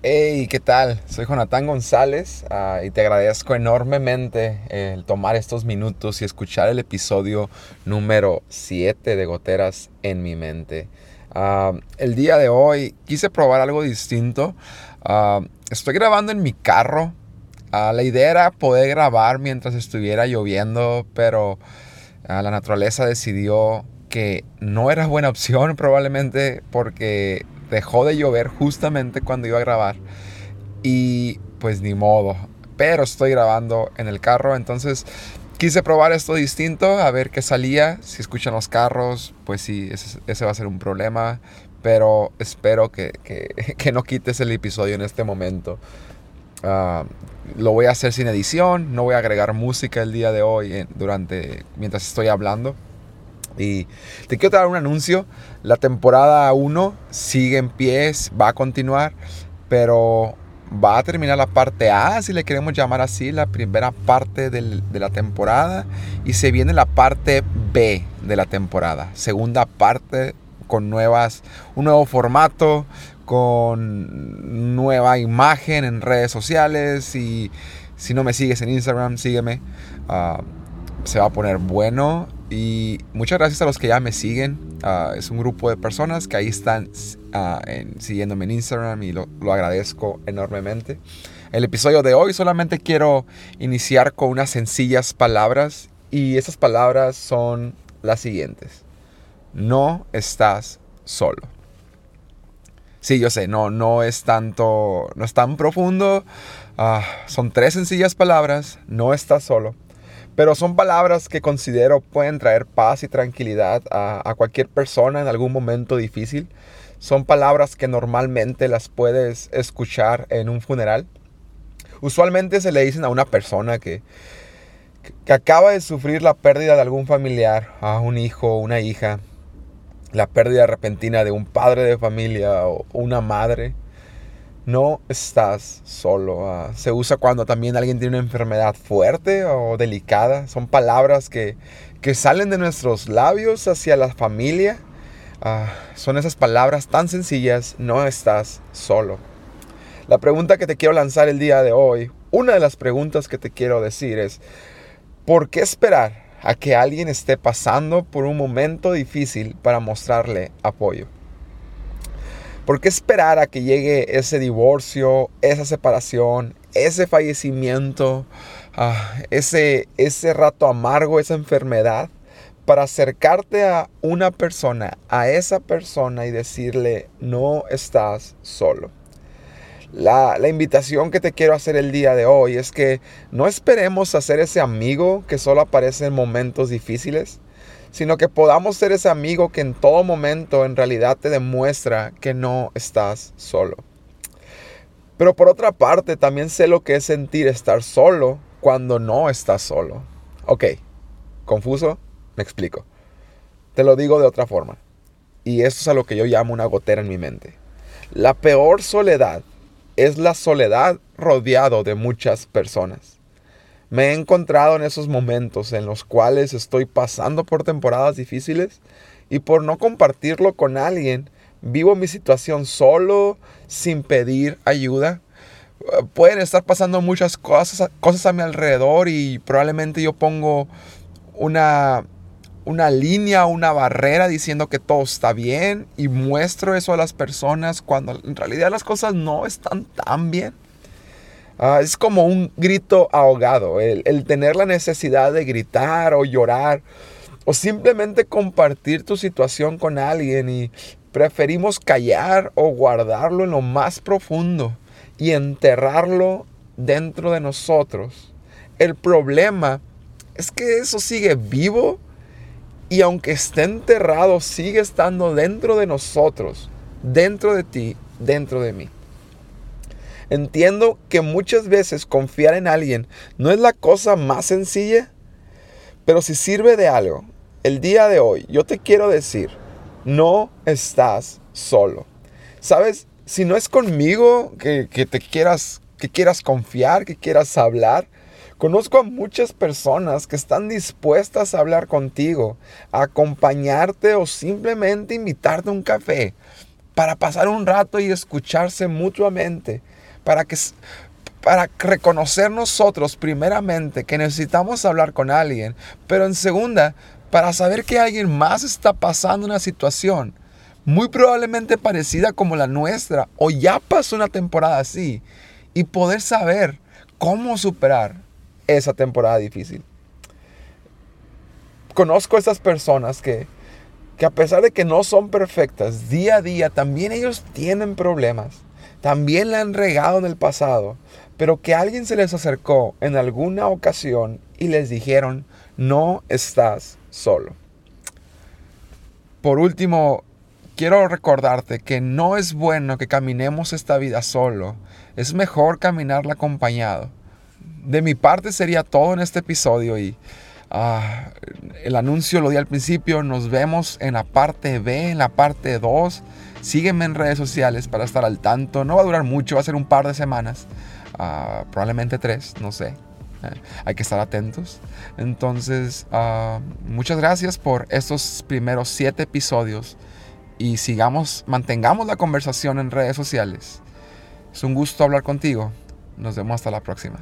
Hey, ¿qué tal? Soy Jonathan González uh, y te agradezco enormemente el tomar estos minutos y escuchar el episodio número 7 de Goteras en mi mente. Uh, el día de hoy quise probar algo distinto. Uh, estoy grabando en mi carro. la idea era poder grabar mientras estuviera lloviendo, pero la naturaleza decidió que no era buena opción probablemente porque dejó de llover justamente cuando iba a grabar. Y pues ni modo. Pero estoy grabando en el carro, entonces quise probar esto distinto, a ver qué salía. Si escuchan los carros, pues sí, ese, va a ser un problema. Pero espero que, que, no quites el episodio en este momento. Ah, lo voy a hacer sin edición, no voy a agregar música el día de hoy durante, mientras estoy hablando. Y te quiero dar un anuncio. La temporada 1 sigue en pies, va a continuar, pero va a terminar la parte A, si le queremos llamar así, la primera parte de la temporada. Y se viene la parte B de la temporada. Segunda parte con nuevas, un nuevo formato, con nueva imagen en redes sociales. Y si no me sigues en Instagram, sígueme. Ah, se va a poner bueno. Y muchas gracias a los que ya me siguen. Ah, es un grupo de personas que ahí están uh, siguiéndome en Instagram y lo, lo, agradezco enormemente. El episodio de hoy solamente quiero iniciar con unas sencillas palabras y esas palabras son las siguientes. No estás solo. Sí, yo sé, no, no es tanto, no es tan profundo. Uh, son tres sencillas palabras. No estás solo. Pero son palabras que considero pueden traer paz y tranquilidad a, cualquier persona en algún momento difícil. Son palabras que normalmente las puedes escuchar en un funeral. Usualmente se le dicen a una persona que, que acaba de sufrir la pérdida de algún familiar, a un hijo, una hija, la pérdida repentina de un padre de familia o una madre no estás solo. Ah, se usa cuando también alguien tiene una enfermedad fuerte o delicada. Son palabras que, salen de nuestros labios hacia la familia. Ah, son esas palabras tan sencillas, no estás solo. La pregunta que te quiero lanzar el día de hoy, una de las preguntas que te quiero decir es, ¿por qué esperar a que alguien esté pasando por un momento difícil para mostrarle apoyo? ¿Por qué esperar a que llegue ese divorcio, esa separación, ese fallecimiento, ah, ese, ese rato amargo, esa enfermedad? Para acercarte a una persona, a esa persona y decirle, no estás solo. La, la, invitación que te quiero hacer el día de hoy es que no esperemos a ser ese amigo que solo aparece en momentos difíciles, sino que podamos ser ese amigo que en todo momento en realidad te demuestra que no estás solo. Pero por otra parte, también sé lo que es sentir estar solo cuando no estás solo. Ok, confuso, me explico. Te lo digo de otra forma. Y esto es a lo que yo llamo una gotera en mi mente. La peor soledad es la soledad rodeado de muchas personas. Me he encontrado en esos momentos en los cuales estoy pasando por temporadas difíciles y por no compartirlo con alguien, vivo mi situación solo, sin pedir ayuda. Pueden estar pasando muchas cosas, cosas a mi alrededor y probablemente yo pongo una, una línea, una barrera diciendo que todo está bien y muestro eso a las personas cuando en realidad las cosas no están tan bien. Ah, es como un grito ahogado, el, tener la necesidad de gritar o llorar o simplemente compartir tu situación con alguien y preferimos callar o guardarlo en lo más profundo y enterrarlo dentro de nosotros. El problema es que eso sigue vivo y aunque esté enterrado, sigue estando dentro de nosotros, dentro de ti, dentro de mí. Entiendo que muchas veces confiar en alguien no es la cosa más sencilla, pero si sirve de algo, el día de hoy yo te quiero decir, no estás solo. ¿Sabes? Si no es conmigo que, te quieras, que quieras confiar, que quieras hablar, Conozco a muchas personas que están dispuestas a hablar contigo, a acompañarte o simplemente invitarte a un café para pasar un rato y escucharse mutuamente, para que para reconocer nosotros primeramente que necesitamos hablar con alguien, pero en segunda, para saber que alguien más está pasando una situación muy probablemente parecida como la nuestra o ya pasó una temporada así y poder saber cómo superar esa temporada difícil. Conozco a estas personas que, que a pesar de que no son perfectas, día a día también ellos tienen problemas, también la han regado en el pasado, pero que alguien se les acercó en alguna ocasión y les dijeron, no estás solo. Por último, quiero recordarte que no es bueno que caminemos esta vida solo, es mejor caminarla acompañado. De mi parte sería todo en este episodio y ah, el anuncio lo di al principio, nos vemos en la parte B, en la parte 2. Sígueme en redes sociales para estar al tanto, no va a durar mucho, va a ser un par de semanas probablemente tres, no sé. Eh, hay que estar atentos. Entonces, ah, muchas gracias por estos primeros siete episodios y sigamos, mantengamos la conversación en redes sociales. Es un gusto hablar contigo. Nos vemos hasta la próxima.